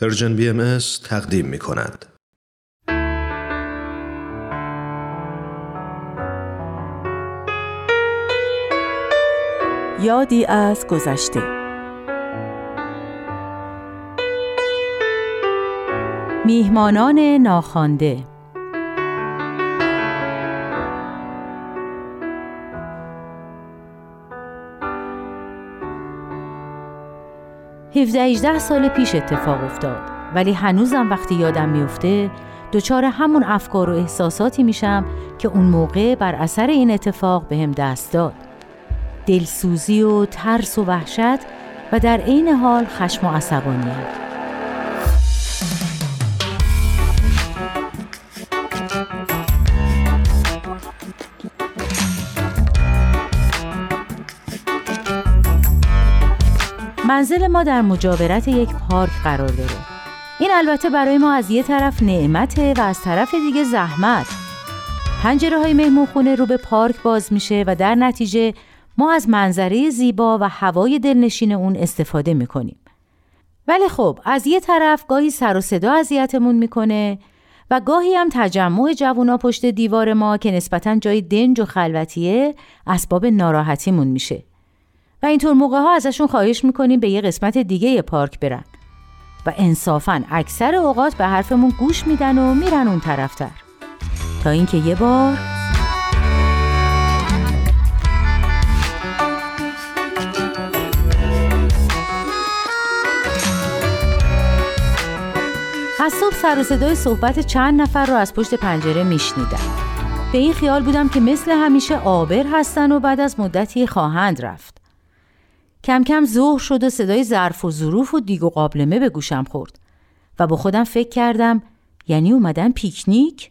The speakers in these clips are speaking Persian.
پرژن بی ام تقدیم می کند. یادی از گذشته میهمانان ناخوانده 17 سال پیش اتفاق افتاد. ولی هنوزم وقتی یادم میفته دچار همون افکار و احساساتی میشم که اون موقع بر اثر این اتفاق بهم به دست داد. دلسوزی و ترس و وحشت و در عین حال خشم و عصبانیت. منزل ما در مجاورت یک پارک قرار داره. این البته برای ما از یه طرف نعمته و از طرف دیگه زحمت. پنجره های مهمون خونه رو به پارک باز میشه و در نتیجه ما از منظره زیبا و هوای دلنشین اون استفاده می‌کنیم. ولی خب از یه طرف گاهی سر و صدا اذیتمون می‌کنه و گاهی هم تجمع جوونا پشت دیوار ما که نسبتا جای دنج و خلوتیه اسباب ناراحتیمون میشه. و اینطور موقع ها ازشون خواهش می‌کنیم به یه قسمت دیگه پارک برن. و انصافا اکثر اوقات به حرفمون گوش میدن و میرن اون طرفتر. تا اینکه یه بار از صبح سر و صدای صحبت چند نفر رو از پشت پنجره میشنیدم. به این خیال بودم که مثل همیشه آبر هستن و بعد از مدتی خواهند رفت. کم کم ظهر شد و صدای ظرف و ظروف و دیگ و قابلمه به گوشم خورد و با خودم فکر کردم یعنی اومدن پیکنیک؟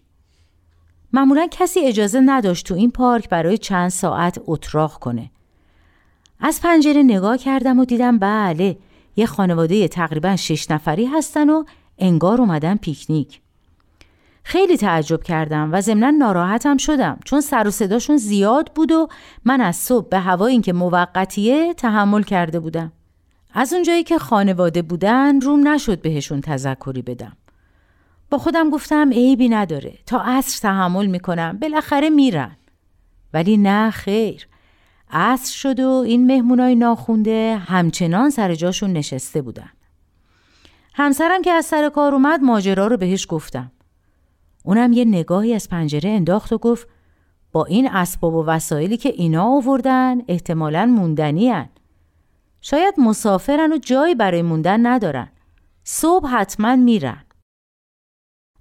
معمولا کسی اجازه نداشت تو این پارک برای چند ساعت اتراق کنه. از پنجره نگاه کردم و دیدم بله یه خانواده تقریبا شش نفری هستن و انگار اومدن پیکنیک. خیلی تعجب کردم و ضمنا ناراحتم شدم چون سر و صداشون زیاد بود و من از صبح به هوای اینکه موقتیه تحمل کرده بودم. از اونجایی که خانواده بودن روم نشد بهشون تذکری بدم. با خودم گفتم عیبی نداره تا عصر تحمل می‌کنم بالاخره میرن. ولی نه خیر. عصر شد و این مهمونای ناخونده همچنان سر جاشون نشسته بودن. همسرم که از سر کار اومد ماجرا رو بهش گفتم. اونم یه نگاهی از پنجره انداخت و گفت با این اسباب و وسایلی که اینا آوردن احتمالا موندنی هن. شاید مسافرن و جایی برای موندن ندارن. صبح حتما میرن.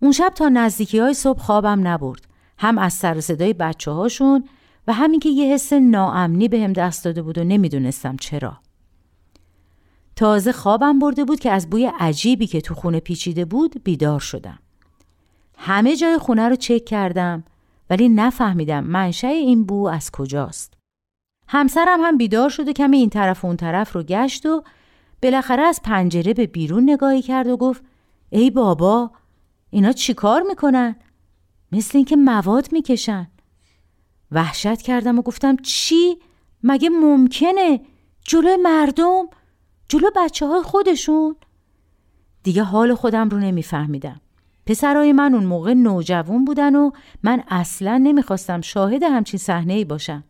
اون شب تا نزدیکی های صبح خوابم نبرد. هم از سر و صدای بچه هاشون و همین که یه حس ناامنی به دست داده بود و نمی‌دونستم چرا. تازه خوابم برده بود که از بوی عجیبی که تو خونه پیچیده بود بیدار شدم. همه جای خونه رو چک کردم ولی نفهمیدم منشأ این بو از کجاست. همسرم هم بیدار شد و کمی این طرف و اون طرف رو گشت و بالاخره از پنجره به بیرون نگاهی کرد و گفت ای بابا اینا چیکار می‌کنن؟ مثل اینکه مواد می‌کشن. وحشت کردم و گفتم چی؟ مگه ممکنه؟ جلوی مردم؟ جلو بچه های خودشون؟ دیگه حال خودم رو نمیفهمیدم. پسرای من اون موقع نوجوان بودن و من اصلا نمی‌خواستم شاهد همچین صحنه ای باشم.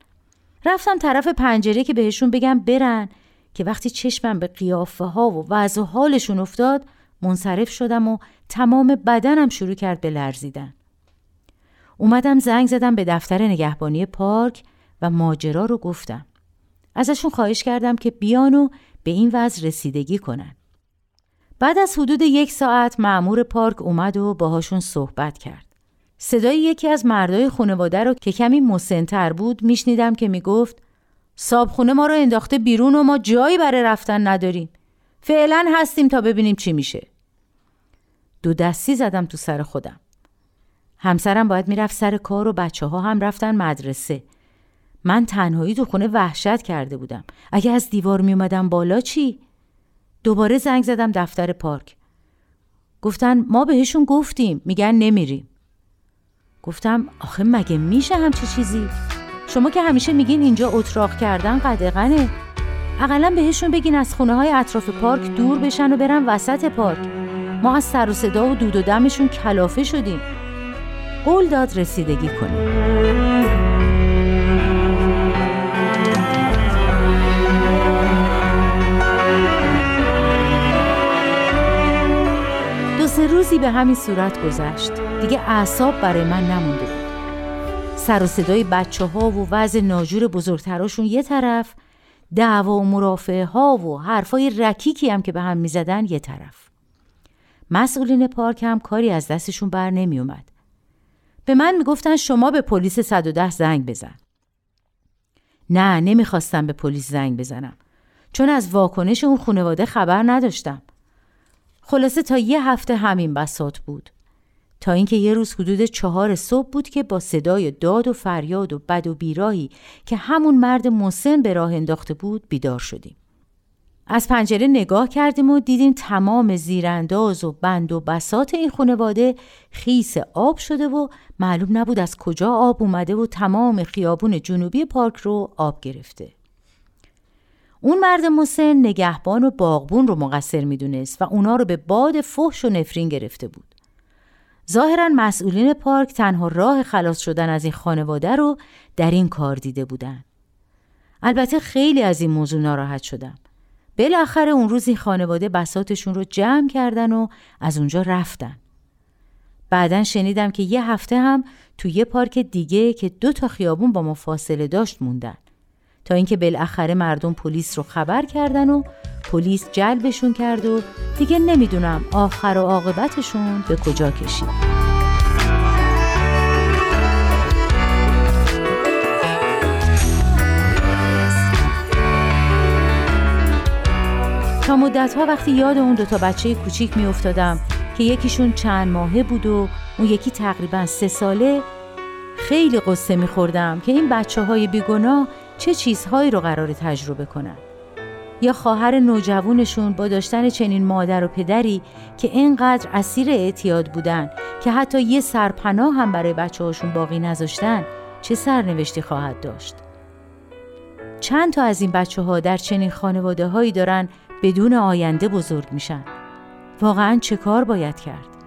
رفتم طرف پنجره که بهشون بگم برن که وقتی چشمم به قیافه ها و وضع حالشون افتاد منصرف شدم و تمام بدنم شروع کرد به لرزیدن. اومدم زنگ زدم به دفتر نگهبانی پارک و ماجرا رو گفتم. ازشون خواهش کردم که بیان و به این وضع رسیدگی کنن. بعد از حدود یک ساعت معمور پارک اومد و باهاشون صحبت کرد. صدای یکی از مردای خانواده رو که کمی مسنتر بود میشنیدم که می‌گفت صابخونه ما رو انداخته بیرون و ما جایی برای رفتن نداریم. فعلا هستیم تا ببینیم چی میشه. دو دستی زدم تو سر خودم. همسرم باید می‌رفت سر کار و بچه ها هم رفتن مدرسه. من تنهایی تو خونه وحشت کرده بودم. اگه از دیوار میومدم بالا چی؟ دوباره زنگ زدم دفتر پارک. گفتن ما بهشون گفتیم میگن نمیریم. گفتم آخه مگه میشه همچی چیزی؟ شما که همیشه میگین اینجا اتراق کردن قدغنه. اقلا بهشون بگین از خونه های اطراف پارک دور بشن و برن وسط پارک. ما از سر و صدا و دود و دمشون کلافه شدیم. قول داد رسیدگی کنیم. به همین صورت گذشت دیگه اعصاب برای من نمونده بود سر و صدای بچه ها و وضع ناجور بزرگتراشون یه طرف دعوا و مرافعه ها و حرفای رکیکی هم که به هم می‌زدن یه طرف مسئولین پارک هم کاری از دستشون بر نمی اومد. به من می‌گفتن شما به پلیس 110 زنگ بزن. نه نمی‌خواستم به پلیس زنگ بزنم چون از واکنش اون خانواده خبر نداشتم. خلاصه تا یه هفته همین بسات بود. تا اینکه یه روز حدود چهار صبح بود که با صدای داد و فریاد و بد و بیراهی که همون مرد مسن به راه انداخته بود بیدار شدیم. از پنجره نگاه کردیم و دیدیم تمام زیرانداز و بند و بسات این خانواده خیس آب شده و معلوم نبود از کجا آب اومده و تمام خیابون جنوبی پارک رو آب گرفته. اون مرد مسن نگهبان و باغبون رو مقصر می‌دونست و اونا رو به باد فحش و نفرین گرفته بود. ظاهرا مسئولین پارک تنها راه خلاص شدن از این خانواده رو در این کار دیده بودن. البته خیلی از این موضوع ناراحت شدم. بالاخره اون روز این خانواده بساتشون رو جمع کردن و از اونجا رفتن. بعدا شنیدم که یه هفته هم تو یه پارک دیگه که دو تا خیابون با ما فاصله داشت موندن. تا اینکه بالاخره مردم پلیس رو خبر کردن و پلیس جلبشون کرد و دیگه نمی‌دونم آخر و عاقبتشون به کجا کشید. تا مدت ها وقتی یاد اون دوتا بچه کوچیک می افتادم که یکیشون چند ماهه بود و اون یکی تقریبا سه ساله خیلی قصه می خوردم که این بچه های بیگناه چه چیزهایی رو قرار تجربه کنن؟ یا خواهر نوجوانشون با داشتن چنین مادر و پدری که اینقدر اسیر اعتیاد بودن که حتی یه سرپناه هم برای بچه هاشون باقی نذاشتن چه سرنوشتی خواهد داشت؟ چند تا از این بچه ها در چنین خانواده هایی دارن بدون آینده بزرگ میشن. واقعا چه کار باید کرد؟